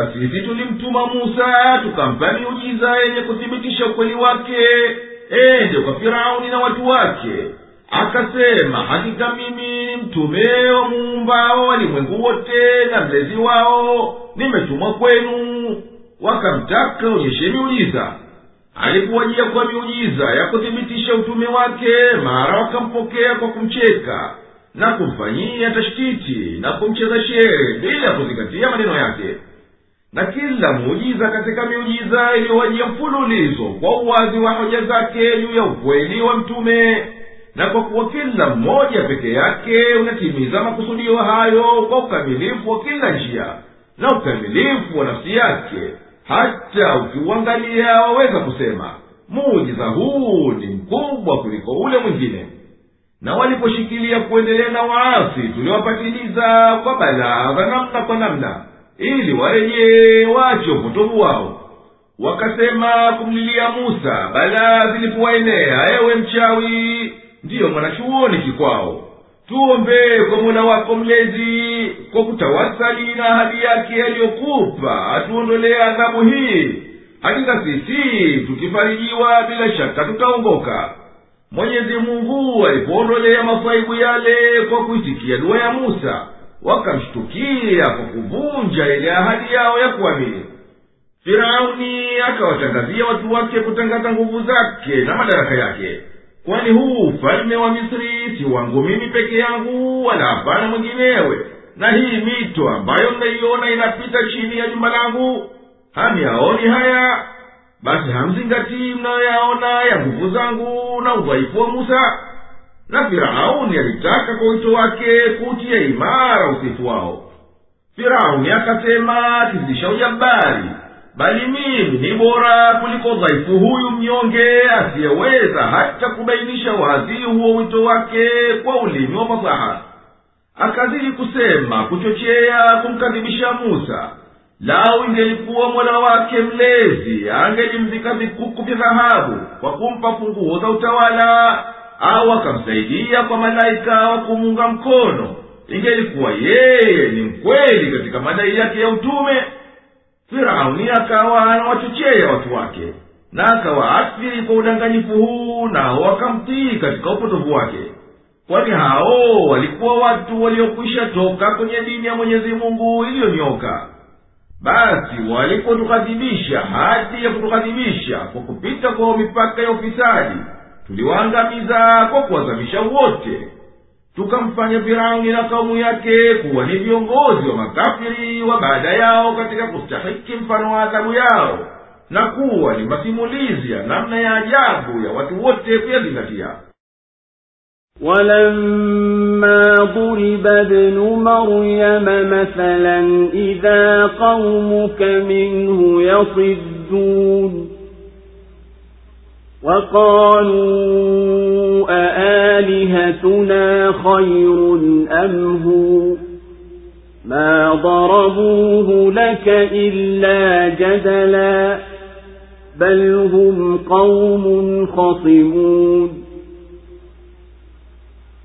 hakika sisi tulimtuma musa tukampa miujiza yenye kuthibitisha ukweli wake. Ende kwa firauni na watu wake. Akasema hakika mimi ni mtume wa muumbao walimwengu wote na mlezi wao. Nimetumwa kwenu. Wakamtaka onyeshe miujiza. Alipowajia kwa miujiza ya kuthibitisha utume wake mara wakampokea kwa kumcheka na kumfanyia tashtiti na kumcheza shere bila kuzingatia maneno yake na kila muujiza katika miujiza iliyowajia mfululizo kwa uwazi wa hoja zake juu ya ukweli wa mtume na kwa kuwa kila mmoja peke yake unatimiza makusudio hayo kwa ukamilifu wa kila njia na ukamilifu wa nafsi yake hata ukiuangalia waweza kusema muujiza huu ni mkubwa kuliko ule mwingine. Na waliposhikilia kuendelea na waasi tuliwapatiliza kwa balaa za namna kwa namna ili warejee wache upotovu wao. Wakasema kumlilia musa balaa zilipowaenea ewe mchawi ndiyo mwanachuoni kikwao. Tuombe kwa mola wako mlezi kwa kutawasali na ahadi yake aliyokupa atuondolee adhabu hii. Hakika sisi tukifarijiwa bila shaka tutaongoka. Mwenyezi mungu alipoondolea masaibu yale kwa kuitikia dua ya musa wakamshtukia kwa kuvunja ile ahadi yao ya kuamini. Firauni akawatangazia watu wake kutangaza nguvu zake na madaraka yake. Kwani huu ufalme wa misri si wangu mimi peke yangu wala hapana mwinginewe. Na hii mito ambayo mnaiona inapita chini ya jumba langu hamyaoni haya basi hamzingatii mnayoyaona ya nguvu zangu na udhaifu wa musa na firauni alitaka kwa wito wake kutia imara usifu wao. Firauni akasema tizisha ujabari bali mimi ni bora kuliko dhaifu huyu mnyonge asiyeweza hata kubainisha wazi huo wito wake kwa ulimi wa fasaha akazidi kusema kuchochea kumkadhibisha musa lau ingelikuwa mola wake mlezi angelimvika vikuku vya dhahabu kwa kumpa funguo za utawala au akamsaidia kwa malaika wa kumunga mkono. Ingelikuwa yeye ni mkweli katika madai yake ya utume. Firauni akawa anawachochea watu wake na akawaathiri kwa udanganyifu huu nao wakamtii katika upotovu wake. Kwani hao walikuwa watu waliokwisha toka kwenye dini ya mwenyezi mungu iliyonyoka. Basi walipotughadhibisha hadi ya kutughadhibisha kwa kupita kwa mipaka ya ufisadi tuliwaangamiza kwa kuwazamisha wote tukamfanya firauni na kaumu yake kuwa ni viongozi wa makafiri wa baada yao katika kustahiki mfano wa adhabu yao na kuwa ni masimulizi ya namna ya ajabu ya watu wote kuyazingatia ولما ضرب ابن مريم مثلا إذا قومك منه يصدون وقالوا أآلهتنا خير أم هو؟ ما ضربوه لك إلا جدلا بل هم قوم خصمون.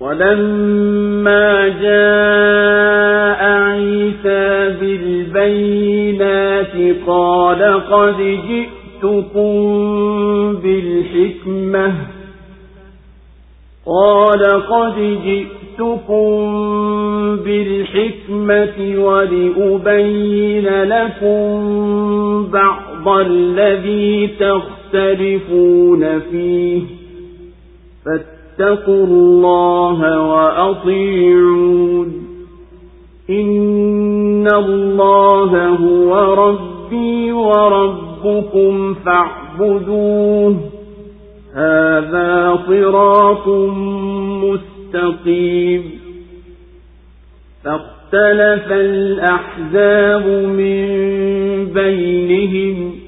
ولما جاء عيسى بالبينات قال قد جئتكم بالحكمة. قال قد جئتكم بالحكمة ولأبين لكم بعض الذي تختلفون فيه. فاتقوا الله وأطيعون. إن الله هو ربي وربكم فاعبدوه. هذا صراط مستقيم. فاختلف الأحزاب من بينهم.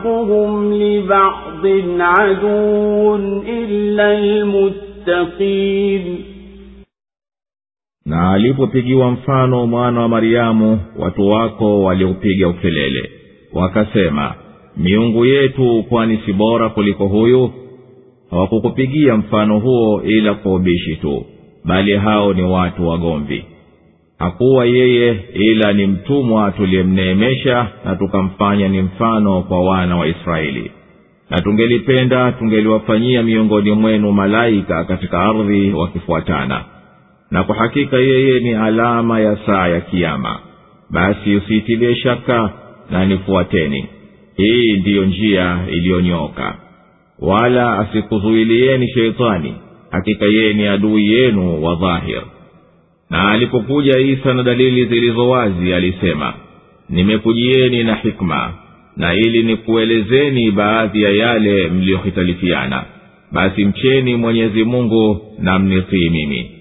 بعضهم لبعض عدو إلا المتقين na alipopigiwa mfano mwana wa mariamu watu wako waliupiga ukelele wakasema miungu yetu kwani si bora kuliko huyu hawakukupigia mfano huo ila kwa ubishi tu bali hao ni watu wagomvi hakuwa yeye ila ni mtumwa tuliyemneemesha na tukamfanya ni mfano kwa wana wa israeli. Na tungelipenda tungeliwafanyia miongoni mwenu malaika katika ardhi wakifuatana. Na kwa hakika yeye ni alama ya saa ya kiama basi usiitilie shaka na nifuateni. Hii ndiyo njia iliyonyooka wala asikuzuilieni sheitani. Hakika yeye ni adui yenu wa dhahir na alipokuja isa na dalili zilizo wazi alisema nimekujieni na hikma na ili nikuelezeni baadhi ya yale mliyohitalifiana basi mcheni mwenyezi mungu na mnitii mimi.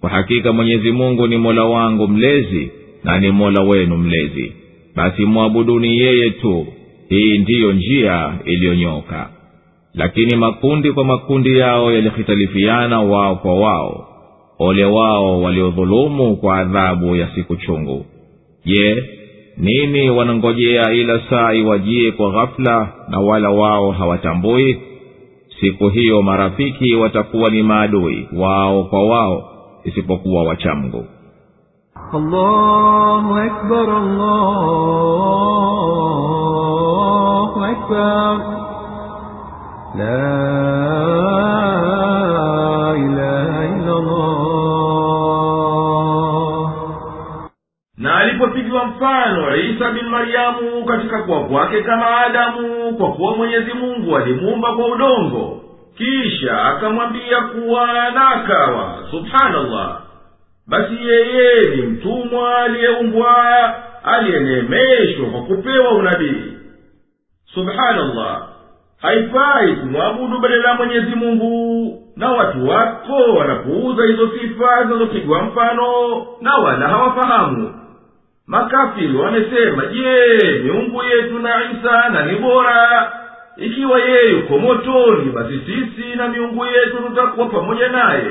Kwa hakika mwenyezi mungu ni mola wangu mlezi na ni mola wenu mlezi. Basi mwabuduni yeye tu. Hii ndiyo njia iliyonyoka. Lakini makundi kwa makundi yao yalihitalifiana wao kwa wao ole wao waliodhulumu kwa adhabu ya siku chungu. Je nini wanangojea ila saa iwajie kwa ghafula na wala wao hawatambui? Siku hiyo marafiki watakuwa ni maadui wao kwa wao isipokuwa wachamgu. La na alipopigiwa mfano isa bin maryamu katika kuwa kwake kama adamu kwa kuwa mwenyezi mungu alimuumba kwa udongo. Kisha akamwambia kuwa na akawa subhanallah. Basi yeye ni mtumwa aliyeumbwa aliyeneemeshwa kwa kupewa unabii. Subhanallah. Haifai kumwabudu badala ya mwenyezi mungu na watu wako wanapuuza hizo sifa zinazopigwa mfano na wala hawafahamu. Makafiri wamesema je miungu yetu na isa na ni bora? Ikiwa yeye yuko motoni basi sisi na miungu yetu tutakuwa pamoja naye.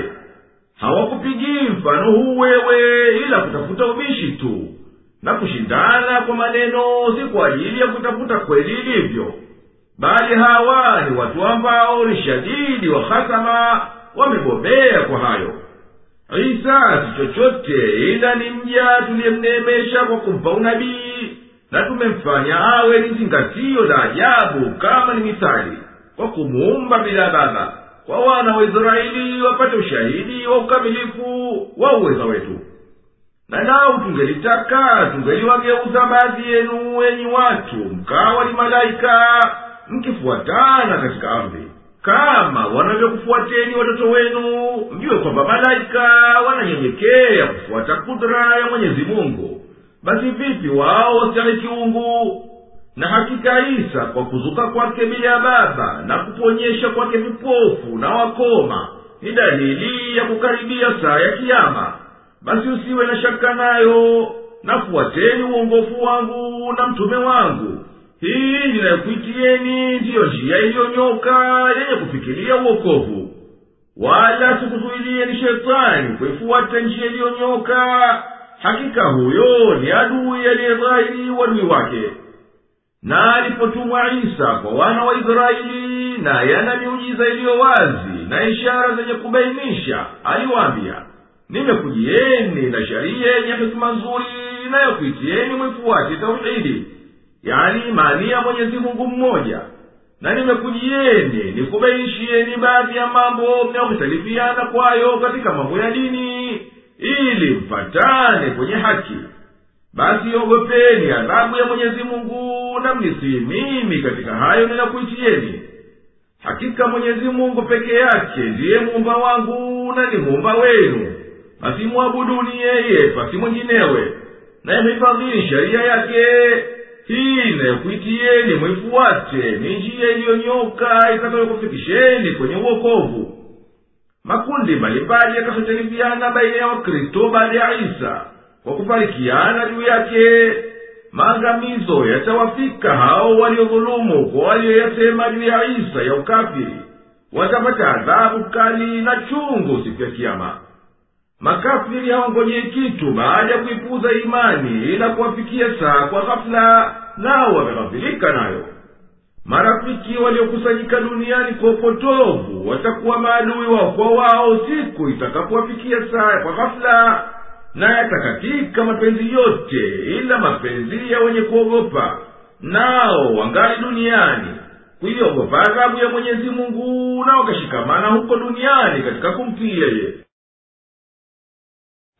Hawakupigii mfano huu wewe ila kutafuta ubishi tu. Na kushindana kwa maneno si kwa ajili ya kutafuta kweli ilivyo bali hawa ni watu ambao ni shadidi wa hasama wamebobea kwa hayo. Isa si chochote ila ni mja tuliyemneemesha kwa kumpa unabii na tumemfanya awe ni zingatio la ajabu kama ni mithali kwa kumuumba bila baba kwa wana wa israeli wapate ushahidi wa ukamilifu wa uweza wetu. Na nao tungelitaka tungeliwageuza baadhi yenu enyi watu mkawa ni malaika mkifuatana katika ardhi kama wanavyokufuateni watoto wenu mjue kwamba malaika wananyenyekea kufuata kudra ya mwenyezi mungu. Basi vipi wao wasichane kiungu? Na hakika isa kwa kuzuka kwake bila ya baba na kuponyesha kwake vipofu na wakoma ni dalili ya kukaribia saa ya kiama basi usiwe na shaka nayo. Nafuateni uongofu wangu na mtume wangu hii ninayokuitieni ndiyo njia iliyonyoka yenye kufikiria uokovu. Wala sikuzuilieni shetani kuifuata njia iliyonyoka. Hakika huyo ni adui aliyedhahiri uadui wake. Na alipotumwa isa kwa wana wa israeli naye ana miujiza iliyo wazi na ishara zenye kubainisha aliwaambia nimekujieni na sharia yenye hikima nzuri inayokuitieni mwifuate tauhidi yani mali ya mwenyezi mungu mmoja. Na nimekujieni nikubainishieni baadhi ya mambo mnayohitalifiana kwayo katika mambo ya dini ili mpatane kwenye haki. Basi ogopeni adhabu ya mwenyezi mungu na mnisii mimi katika hayo ninakuitieni. Hakika mwenyezi mungu peke yake ndiye muumba wangu na ni muumba wenu. Basi mwabuduni yeye pasi mwinginewe. Nayemhifadhini sheria yake hii inayokuitieni mwifuate ni njia iliyonyoka itakayokufikisheni kwenye uokovu. Makundi mbalimbali yakatoshalifiana baina ya wakristo baada ya isa kwa kufarikiana juu yake. Maangamizo yatawafika hao waliodhulumu kwa walioyasema juu ya isa ya ukafiri. Watapata adhabu kali na chungu siku ya kiama makafiri hawangojei kitu baada ya kuipuza imani ila kuwafikia saa kwa ghafula nao wameghafirika nayo. Marafiki waliokusanyika duniani kwa upotovu watakuwa maadui wao kwa wao siku itakapowafikia saa kwa ghafula na yatakatika mapenzi yote ila mapenzi ya wenye kuogopa nao wangali duniani. Kuiogopa adhabu ya mwenyezi mungu na wakashikamana huko duniani katika kumtii yeye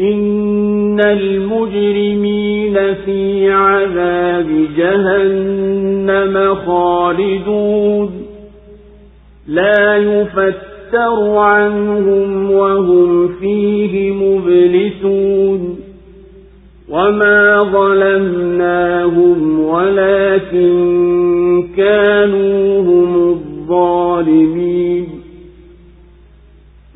إن المجرمين في عذاب جهنم خالدون لا يفتر عنهم وهم فيه مبلسون وما ظلمناهم ولكن كانوا هم الظالمين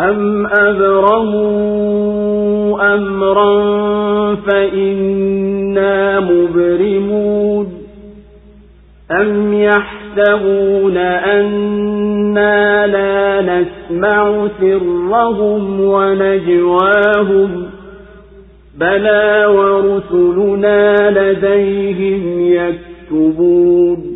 أم أبرموا أمرا فإنا مبرمون أم يحسبون أنا لا نسمع سرهم ونجواهم بلى ورسلنا لديهم يكتبون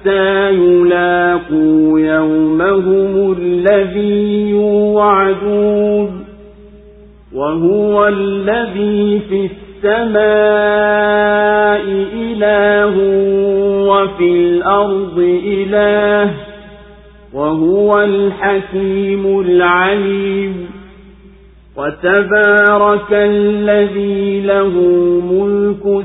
حتى يلاقوا يومهم الذي يوعدون وهو الذي في السماء إله وفي الأرض إله وهو الحكيم العليم وتبارك الذي له ملك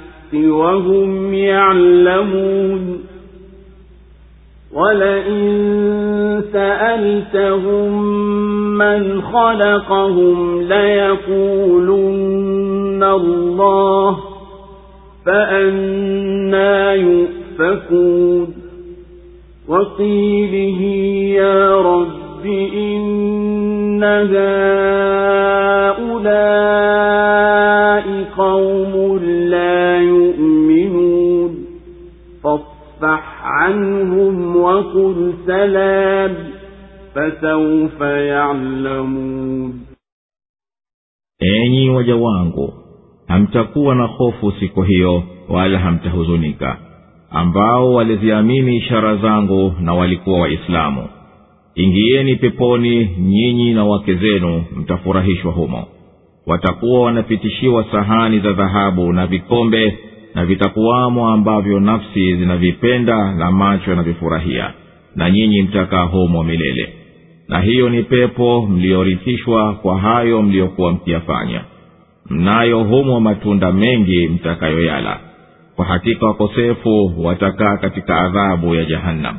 وهم يعلمون. ولئن سألتهم من خلقهم ليقولن الله فأنا يؤفكون. وقيله يا رب إن هؤلاء قوم لا يؤمنون فاصفح عنهم وقل سلام فسوف يعلمون enyi waja wangu hamtakuwa na hofu siku hiyo wala hamtahuzunika ambao waliziamini ishara zangu na walikuwa waislamu ingieni peponi nyinyi na wake zenu mtafurahishwa humo. Watakuwa wanapitishiwa sahani za dhahabu na vikombe na vitakuwamo ambavyo nafsi zinavipenda na macho yanavifurahia na nyinyi mtakaa humo milele. Na hiyo ni pepo mliyorithishwa kwa hayo mliyokuwa mkiyafanya. Mnayo humo matunda mengi mtakayoyala. Kwa hakika wakosefu watakaa katika adhabu ya jahannam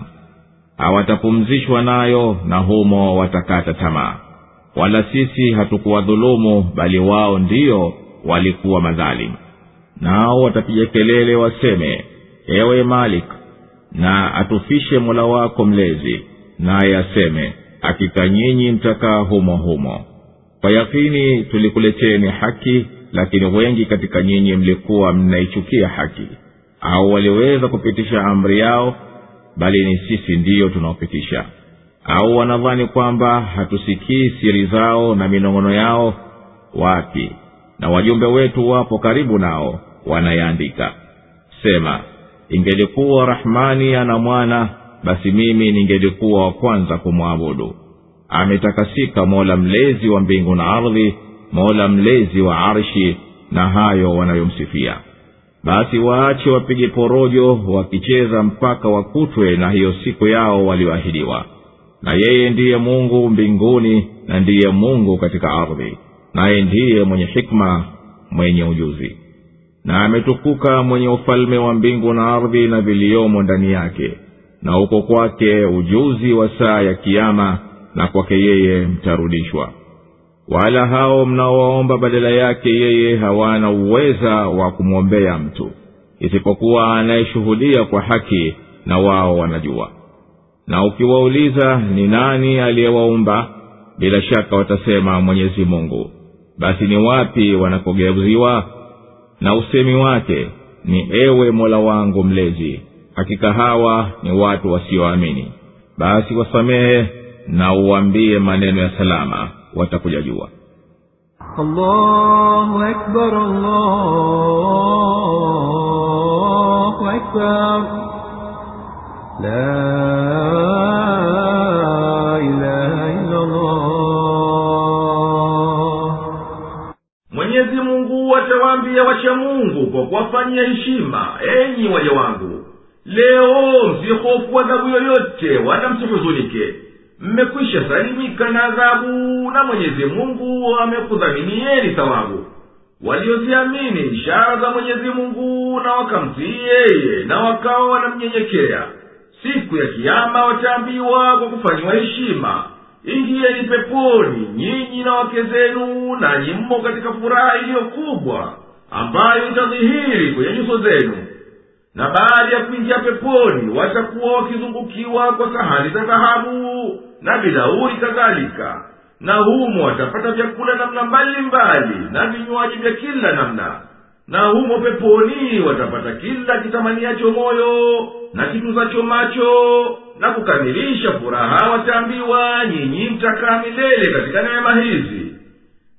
hawatapumzishwa nayo na humo watakata tamaa. Wala sisi hatukuwadhulumu bali wao ndiyo walikuwa madhalimu. Nao watapiga kelele waseme ewe malik na atufishe mola wako mlezi naye aseme hakika nyinyi mtakaa humo humo. Kwa yakini tulikuleteni haki lakini wengi katika nyinyi mlikuwa mnaichukia haki. Au waliweza kupitisha amri yao bali ni sisi ndiyo tunaopitisha. Au wanadhani kwamba hatusikii siri zao na minong'ono yao? Wapi? Na wajumbe wetu wapo karibu nao wanayaandika. Sema ingelikuwa rahmani ana mwana basi mimi ningelikuwa wa kwanza kumwabudu. Ametakasika mola mlezi wa mbingu na ardhi mola mlezi wa arshi na hayo wanayomsifia basi waache wapige porojo wakicheza mpaka wakutwe na hiyo siku yao walioahidiwa. Na yeye ndiye mungu mbinguni na ndiye mungu katika ardhi naye ndiye mwenye hikma mwenye ujuzi. Na ametukuka mwenye ufalme wa mbingu na ardhi na viliyomo ndani yake na uko kwake ujuzi wa saa ya kiama na kwake yeye mtarudishwa wala hao mnaowaomba badala yake yeye hawana uweza wa kumwombea mtu isipokuwa anayeshuhudia kwa haki na wao wanajua. Na ukiwauliza ni nani aliyewaumba bila shaka watasema mwenyezi mungu. Basi ni wapi wanakogeuziwa? Na usemi wake ni ewe mola wangu mlezi hakika hawa ni watu wasioamini. Basi wasamehe na uwambie maneno ya salama watakujajua. Allahu Mwenyezi Mungu atawaambia wachamungu kwa kuwafanyia heshima, enyi waja wangu, leo msihofu adhabu yoyote wala msihuzunike mmekwisha salimika na adhabu na mwenyezi mungu amekudhaminieni thawabu. Walioziamini ishara za mwenyezi mungu na wakamtii yeye na wakawa wanamnyenyekea. Siku ya kiama wataambiwa kwa kufanyiwa heshima ingiyeni peponi nyinyi na wake zenu nanyi mmo katika furaha iliyo kubwa ambayo itadhihiri kwenye nyuso zenu. Na baada ya kuingia peponi watakuwa wakizungukiwa kwa sahani za dhahabu na bilauri kadhalika. Na humo watapata vyakula namna mbalimbali na vinywaji vya kila namna. Na humo peponi watapata kila kitamaniacho moyo na kituzacho macho na kukamilisha furaha wataambiwa nyinyi mtakaa milele katika neema hizi.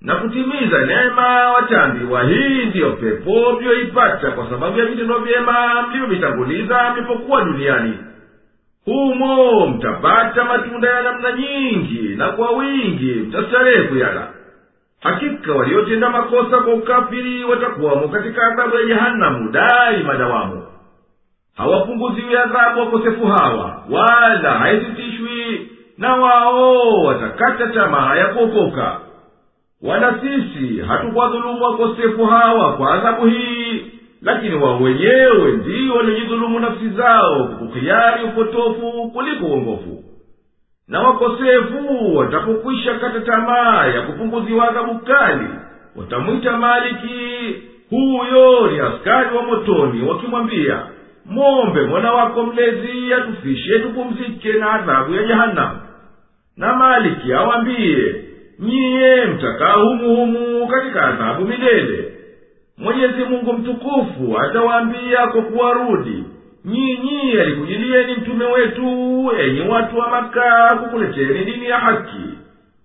Na kutimiza neema wataambiwa hii ndiyo pepo mliyoipata kwa sababu ya vitendo vyema mlivyovitanguliza mlipokuwa duniani humo mtapata matunda ya namna nyingi na kwa wingi mtastarehe kuyala hakika waliotenda makosa kwa ukafiri watakuwamo katika adhabu ya jehanamu daima dawamu hawapunguziwi adhabu wakosefu hawa wala haisitishwi na wao watakata tamaa ya kuokoka. Wala sisi hatukuwadhulumu wakosefu hawa kwa adhabu hii lakini wao wenyewe ndio waliojidhulumu nafsi zao kwa upotofu kuliko uongofu. Na wakosefu watapokwisha kata tamaa ya kupunguziwa adhabu kali. Watamwita maliki huyo ni askari wa motoni wakimwambia mombe mwana wako mlezi atufishe tupumzike na adhabu ya jehanamu na maliki awambie nyiye mtakaa humuhumu katika adhabu milele mwenyezi mungu mtukufu atawaambia kwa kuwarudi nyinyi alikujilieni mtume wetu enyi watu wa maka kukuleteni dini ya haki.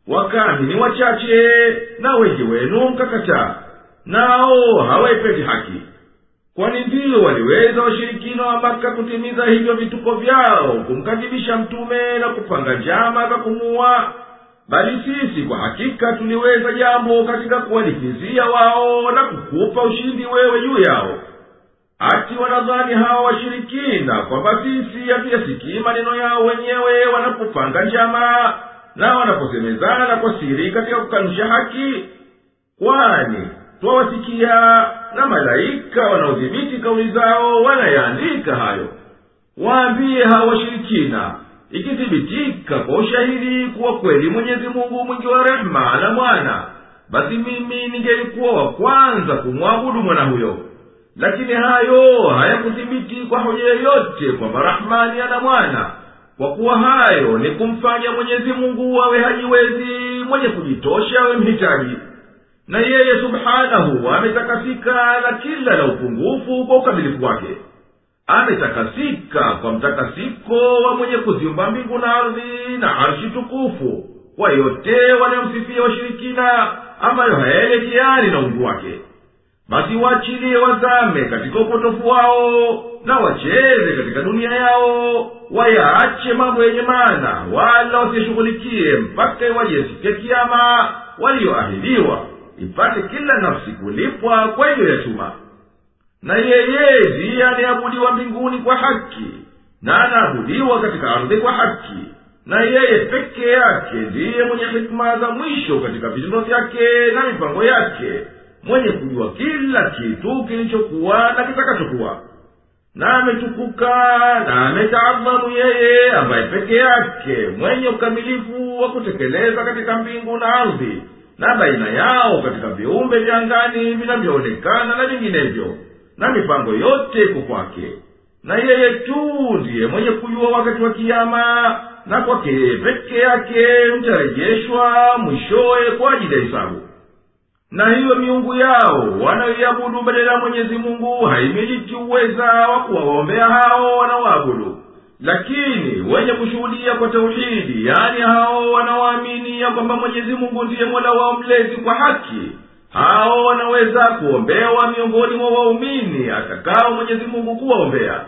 Wakami ni wachache na wengi wenu mkakataa nao hawaipendi haki. Kwani ndiyo waliweza washirikina wa maka kutimiza hivyo vituko vyao kumkadhibisha mtume na kupanga njama za kumuua bali sisi kwa hakika tuliweza jambo katika kuwalikizia wao na kukupa ushindi wewe juu yao. Ati wanadhani hawa washirikina kwamba sisi hatuyasikii maneno yao wenyewe wanapopanga njama na wanaposemezana kwa siri katika kukanusha haki. Kwani twawasikia na malaika wanaodhibiti kauli zao wanayaandika hayo. Waambiye hawa washirikina ikithibitika kwa ushahidi kuwa kweli mwenyezi mungu mwingi wa rehema na mwana basi mimi ningelikuwa wa kwanza kumwabudu mwana huyo. Lakini hayo hayakuthibiti kwa hoja yoyote kwamba rahmani ana mwana. Kwa kuwa hayo ni kumfanya mwenyezi mungu awe hajiwezi mwenye kujitosha awe mhitaji. Na yeye subhanahu ametakasika na kila la upungufu kwa ukamilifu wake ametakasika kwa mtakasiko wa mwenye kuziumba mbingu na ardhi na arshi tukufu. Kwa yote wanayomsifia washirikina ambayo hayaelekeani na ungu wake. Basi waachilie wazame katika upotofu wao na wacheze katika dunia yao. Wayaache mambo yenye maana wala wasiyeshughulikie mpaka iwaje siku ya kiama waliyoahidiwa. Ipate kila nafsi kulipwa kwa hiyo ya chuma na yeye ndiye anayeabudiwa mbinguni kwa haki na anaabudiwa katika ardhi kwa haki. Na yeye peke yake ndiye mwenye hikma za mwisho katika vitendo vyake na mipango yake mwenye kujua kila kitu kilichokuwa na kitakachokuwa. Na ametukuka na ametaadhamu yeye ambaye peke yake mwenye ukamilifu wa kutekeleza katika mbingu na ardhi na baina yao katika viumbe vya angani vinavyoonekana na vinginevyo na mipango yote iko kwake. Na yeye tu ndiye mwenye kujua wakati wa kiama na kwake yeye peke yake mtarejeshwa mwishowe kwa ajili ya hisabu na hiyo miungu yao wanayoiabudu badala ya mwenyezi mungu haimiliki uweza wa kuwaombea hao wanaoabudu. Lakini wenye kushuhudia kwa tauhidi yaani hao wanaoamini ya kwamba mwenyezi mungu ndiye mola wao mlezi kwa haki hao wanaweza kuombewa miongoni mwa waumini atakao mwenyezi mungu kuwaombea.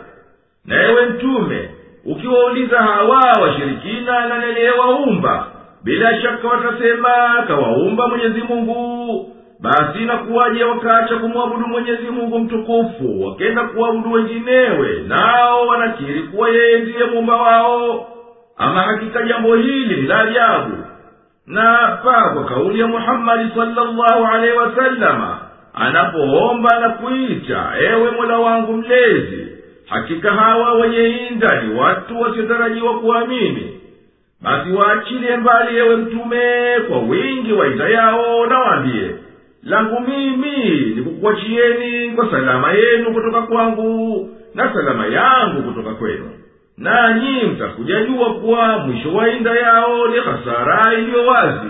Na ewe mtume ukiwauliza hawa washirikina na naliyewaumba bila shaka watasema kawaumba mwenyezi mungu. Basi nakuwaje wakaacha kumwabudu mwenyezi mungu mtukufu wakenda kuwabudu wenginewe nao wanakiri kuwa yeye ndiye muumba wao? Ama hakika jambo hili ni la ajabu na pa kwa kauli ya muhammadi salllahu alehi wasalama anapoomba na kuita ewe mola wangu mlezi hakika hawa wenye inda ni watu wasiotarajiwa kuamini. Basi waachilie mbali ewe mtume kwa wingi wa inda yao na waambie langu mimi nikukuachieni kwa salama yenu kutoka kwangu na salama yangu kutoka kwenu nanyi mtakuja jua kuwa mwisho wa inda yao ni hasara iliyo wazi